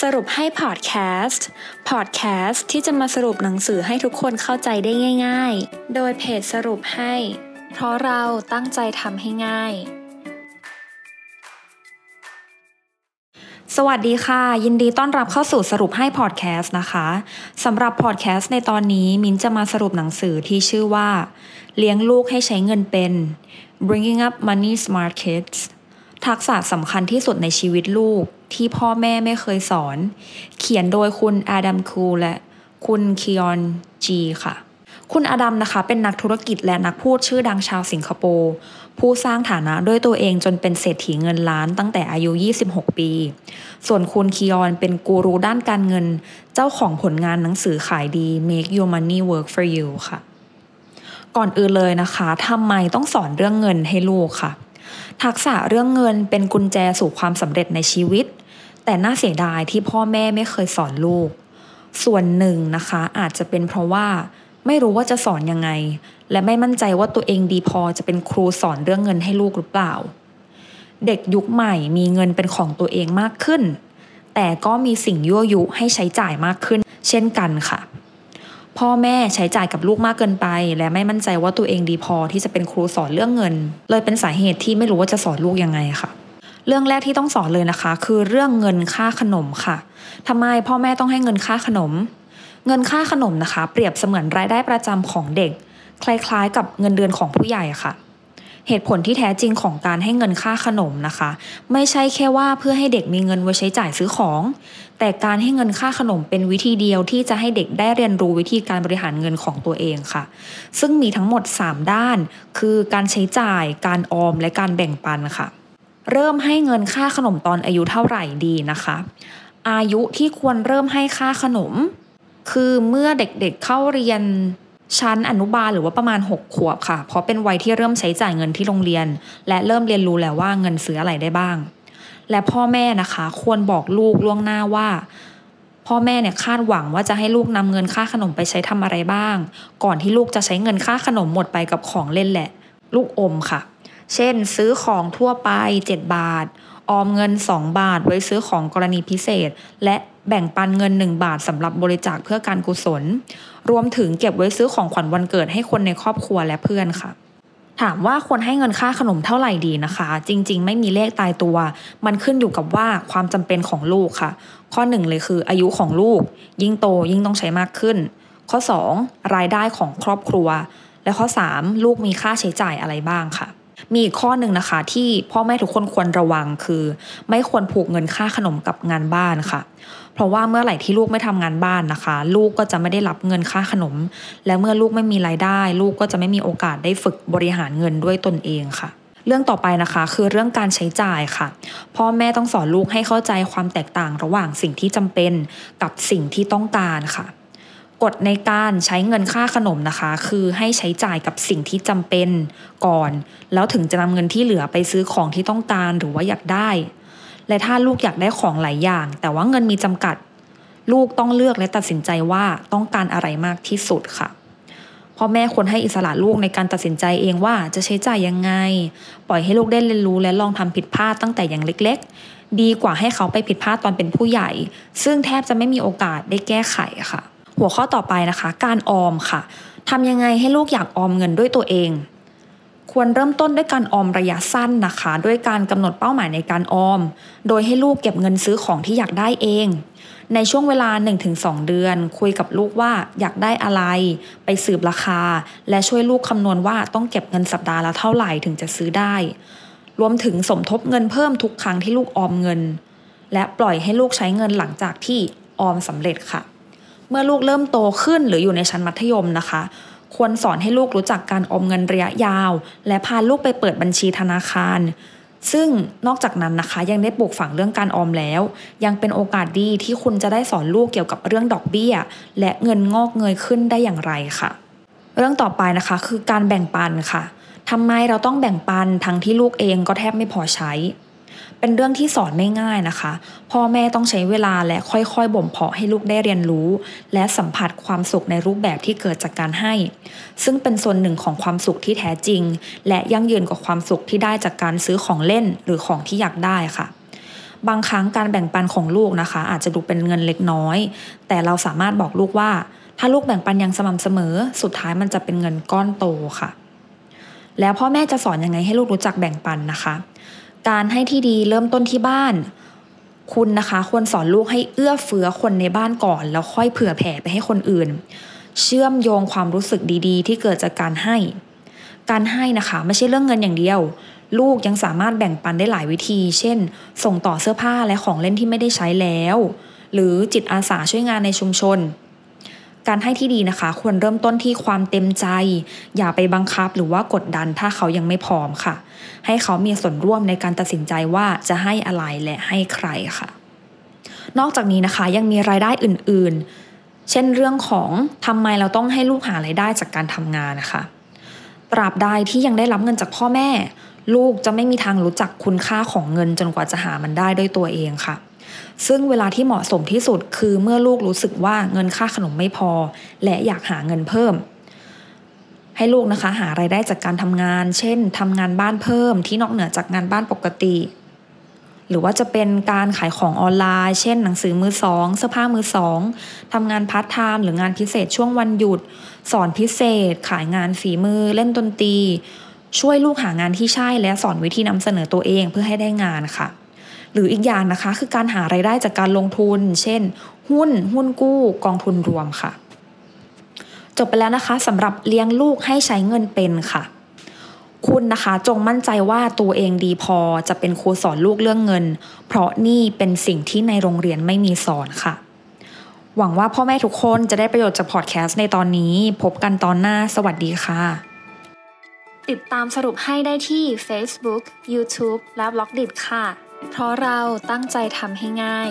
สรุปให้พอดแคสต์ พอดแคสต์ที่จะมาสรุปหนังสือให้ทุกคนเข้าใจได้ง่าย ๆ โดยเพจสรุปให้ เพราะเราตั้งใจทำให้ง่าย สวัสดีค่ะ ยินดีต้อนรับเข้าสู่สรุปให้พอดแคสต์นะคะสำหรับพอดแคสต์ในตอนนี้มินจะมาสรุปหนังสือที่ชื่อว่า เลี้ยงลูกให้ใช้เงินเป็น Bringing Up Money Smart Kids ทักษะสำคัญที่สุดในชีวิตลูก ที่พ่อแม่ไม่เคยสอน เขียนโดยคุณอาดัมคูและคุณคิออนจีค่ะ คุณอาดัมนะคะ เป็นนักธุรกิจและนักพูดชื่อดังชาวสิงคโปร์ผู้สร้างฐานะด้วยตัวเองจนเป็นเศรษฐีเงินล้านตั้งแต่อายุ 26 ปี ส่วนคุณคิออนเป็นกูรูด้านการเงิน เจ้าของผลงานหนังสือขายดี Make Your Money Work for You ค่ะ ก่อนอื่นเลยนะคะทำไมต้องสอนเรื่องเงินให้ลูกค่ะ ทักษะเรื่องเงินเป็นกุญแจสู่ความสำเร็จในชีวิต แต่น่าเสียดายที่พ่อแม่ไม่เคยสอนลูก ส่วนหนึ่งนะคะ อาจจะเป็นเพราะว่าไม่รู้ว่าจะสอนยังไง และไม่มั่นใจว่าตัวเองดีพอจะเป็นครูสอนเรื่องเงินให้ลูกหรือเปล่า เด็กยุคใหม่มีเงินเป็นของตัวเองมากขึ้น แต่ก็มีสิ่งยั่วยุให้ใช้จ่ายมากขึ้น เช่นกันค่ะ พ่อแม่ใช้จ่ายกับลูกมากเกินไป และไม่มั่นใจว่าตัวเองดีพอที่จะเป็นครูสอนเรื่องเงิน เลยเป็นสาเหตุที่ไม่รู้ว่าจะสอนลูกยังไงค่ะ เรื่องแรกที่ต้องสอนเลยนะคะ คือเรื่องเงินค่าขนมค่ะทำไมพ่อแม่ต้องให้เงินค่าขนม เงินค่าขนมนะคะ เปรียบเสมือนรายได้ประจำของเด็ก คล้ายๆ กับเงินเดือนของผู้ใหญ่ค่ะ เหตุผลที่แท้จริงของการให้เงินค่าขนมนะคะ ไม่ใช่แค่ว่าเพื่อให้เด็กมีเงินไว้ใช้จ่ายซื้อของ แต่การให้เงินค่าขนมเป็นวิธีเดียวที่จะให้เด็กได้เรียนรู้วิธีการบริหารเงินของตัวเองค่ะ ซึ่งมีทั้งหมด 3 ด้าน คือการใช้จ่าย การออม และการแบ่งปันค่ะ เริ่มให้เงินค่าขนมตอนอายุเท่าไหร่ดีนะคะ อายุที่ควรเริ่มให้ค่าขนม คือเมื่อเด็กๆเเข้าเรียนชั้นอนุบาลหรือว่าประมาณ 6 ขวบค่ะ เพราะเป็นวัยที่เริ่มใช้จ่ายเงินที่โรงเรียน และเริ่มเรียนรู้แล้วว่าเงินซื้ออะไรได้บ้าง และพ่อแม่นะคะ ควรบอกลูกล่วงหน้าว่า พ่อแม่เนี่ยคาดหวังว่าจะให้ลูกนำเงินค่าขนมไปใช้ทำอะไรบ้าง ก่อนที่ลูกจะใช้เงินค่าขนมหมดไปกับของเล่นแหละ ลูกอมค่ะ เช่น ซื้อของทั่วไป 7 บาท ออมเงิน 2 บาท ไว้ซื้อของกรณีพิเศษ และแบ่งปันเงิน 1 บาทสำหรับบริจาคเพื่อการกุศล รวมถึงเก็บไว้ซื้อของขวัญวันเกิดให้คนในครอบครัวและเพื่อนค่ะ ถามว่าควรให้เงินค่าขนมเท่าไหร่ดีนะคะ จริง ๆ ไม่มีเลขตายตัว มันขึ้นอยู่กับว่าความจำเป็นของลูกค่ะ ข้อหนึ่งเลยคือ อายุของลูก ยิ่งโตยิ่งต้องใช้มากขึ้น ข้อ 2 รายได้ของครอบครัว และข้อ 3 ลูกมีค่าใช้จ่ายอะไรบ้างค่ะ มีอีกข้อหนึ่งนะคะ ที่พ่อแม่ทุกคนควรระวังคือ ไม่ควรผูกเงินค่าขนมกับงานบ้านค่ะ เพราะว่าเมื่อไหร่ที่ลูกไม่ทำงานบ้านนะคะ ลูกก็จะไม่ได้รับเงินค่าขนม และเมื่อลูกไม่มีรายได้ ลูกก็จะไม่มีโอกาสได้ฝึกบริหารเงินด้วยตนเองค่ะเรื่องต่อไปนะคะคือเรื่องการใช้จ่ายค่ะ พ่อแม่ต้องสอนลูกให้เข้าใจความแตกต่างระหว่างสิ่งที่จำเป็นกับสิ่งที่ต้องการค่ะ กฎในการใช้เงินค่าขนมนะคะ คือให้ใช้จ่ายกับสิ่งที่จำเป็นก่อน แล้วถึงจะนำเงินที่เหลือไปซื้อของที่ต้องการหรือว่าอยากได้ และถ้าลูกอยากได้ของหลายอย่าง แต่ว่าเงินมีจำกัด ลูกต้องเลือกและตัดสินใจว่าต้องการอะไรมากที่สุดค่ะพ่อแม่ควรให้อิสระลูกในการตัดสินใจเองว่าจะใช้จ่ายยังไง ปล่อยให้ลูกได้เรียนรู้และลองทำผิดพลาดตั้งแต่อย่างเล็ก ๆ ดีกว่าให้เขาไปผิดพลาดตอนเป็นผู้ใหญ่ ซึ่งแทบจะไม่มีโอกาสได้แก้ไขค่ะ หัวข้อต่อไปนะคะ การออมค่ะทำยังไงให้ลูกอยากออมเงินด้วยตัวเอง ควรเริ่มต้นด้วยการออมระยะสั้นนะคะ ด้วยการกำหนดเป้าหมายในการออม โดยให้ลูกเก็บเงินซื้อของที่อยากได้เอง ในช่วงเวลา 1-2 เดือน คุยกับลูกว่าอยากได้อะไร ไปสืบราคา และช่วยลูกคำนวณว่าต้องเก็บเงินสัปดาห์ละเท่าไหร่ถึงจะซื้อได้ รวมถึงสมทบเงินเพิ่มทุกครั้งที่ลูกออมเงิน และปล่อยให้ลูกใช้เงินหลังจากที่ออมสำเร็จค่ะ เมื่อลูกเริ่มโตขึ้นหรืออยู่ในชั้นมัธยมนะคะ ควรสอนให้ลูกรู้จักการออมเงินระยะยาว และพาลูกไปเปิดบัญชีธนาคาร ซึ่งนอกจากนั้นนะคะยังได้ปลูกฝังเรื่องการออมแล้ว ยังเป็นโอกาสดีที่คุณจะได้สอนลูกเกี่ยวกับเรื่องดอกเบี้ย และเงินงอกเงยขึ้นได้อย่างไรค่ะ เรื่องต่อไปนะคะคือการแบ่งปันค่ะทำไมเราต้องแบ่งปันทั้งที่ลูกเองก็แทบไม่พอใช้ เป็นเรื่องที่สอนไม่ง่ายนะคะ พ่อแม่ต้องใช้เวลาและค่อยๆ บ่มเพาะให้ลูกได้เรียนรู้ และสัมผัสความสุขในรูปแบบที่เกิดจากการให้ ซึ่งเป็นส่วนหนึ่งของความสุขที่แท้จริง และยั่งยืนกว่าความสุขที่ได้จากการซื้อของเล่นหรือของที่อยากได้ค่ะบางครั้งการแบ่งปันของลูกนะคะ อาจจะดูเป็นเงินเล็กน้อย แต่เราสามารถบอกลูกว่า ถ้าลูกแบ่งปันอย่างสม่ำเสมอ สุดท้ายมันจะเป็นเงินก้อนโตค่ะ แล้วพ่อแม่จะสอนยังไงให้ลูกรู้จักแบ่งปันนะคะ การให้ที่ดีเริ่มต้นที่บ้าน คุณนะคะควรสอนลูกให้เอื้อเฟื้อคนในบ้านก่อน แล้วค่อยเผื่อแผ่ไปให้คนอื่น เชื่อมโยงความรู้สึกดีๆ ที่เกิดจากการให้ การให้นะคะไม่ใช่เรื่องเงินอย่างเดียว ลูกยังสามารถแบ่งปันได้หลายวิธี เช่น ส่งต่อเสื้อผ้าและของเล่นที่ไม่ได้ใช้แล้ว หรือจิตอาสาช่วยงานในชุมชน การให้ที่ดีนะคะ ควรเริ่มต้นที่ความเต็มใจ อย่าไปบังคับหรือว่ากดดันถ้าเขายังไม่พร้อมค่ะ ให้เขามีส่วนร่วมในการตัดสินใจว่าจะให้อะไรและให้ใครค่ะ นอกจากนี้นะคะยังมีรายได้อื่นๆ เช่นเรื่องของทำไมเราต้องให้ลูกหารายได้จากการทำงานนะคะตราบใดที่ยังได้รับเงินจากพ่อแม่ ลูกจะไม่มีทางรู้จักคุณค่าของเงินจนกว่าจะหามันได้ด้วยตัวเองค่ะ ซึ่งเวลาที่เหมาะสมที่สุดคือเมื่อลูกรู้สึกว่าเงินค่าขนมไม่พอ และอยากหาเงินเพิ่ม ให้ลูกนะคะหารายได้จากการทำงาน เช่นทำงานบ้านเพิ่มที่นอกเหนือจากงานบ้านปกติ หรือว่าจะเป็นการขายของออนไลน์ เช่น หนังสือมือสองเสื้อผ้ามือสองทำงานพาร์ทไทม์หรืองานพิเศษช่วงวันหยุด สอนพิเศษ ขายงานฝีมือ เล่นดนตรีช่วยลูกหางานที่ใช่และสอนวิธีนำเสนอตัวเองเพื่อให้ได้งานค่ะ หรืออีกอย่างนะคะคือการหารายได้จากการลงทุน เช่น หุ้น หุ้นกู้ กองทุนรวมค่ะ จบไปแล้วนะคะสำหรับเลี้ยงลูกให้ใช้เงินเป็นค่ะ คุณนะคะจงมั่นใจว่าตัวเองดีพอจะเป็นครูสอนลูกเรื่องเงิน เพราะนี่เป็นสิ่งที่ในโรงเรียนไม่มีสอนค่ะ หวังว่าพ่อแม่ทุกคนจะได้ประโยชน์จากพอดแคสต์ในตอนนี้ พบกันตอนหน้าสวัสดีค่ะติดตามสรุปให้ได้ที่ Facebook, YouTube และ b ล็อกดิค่ะ เพราะเราตั้งใจทำให้ง่าย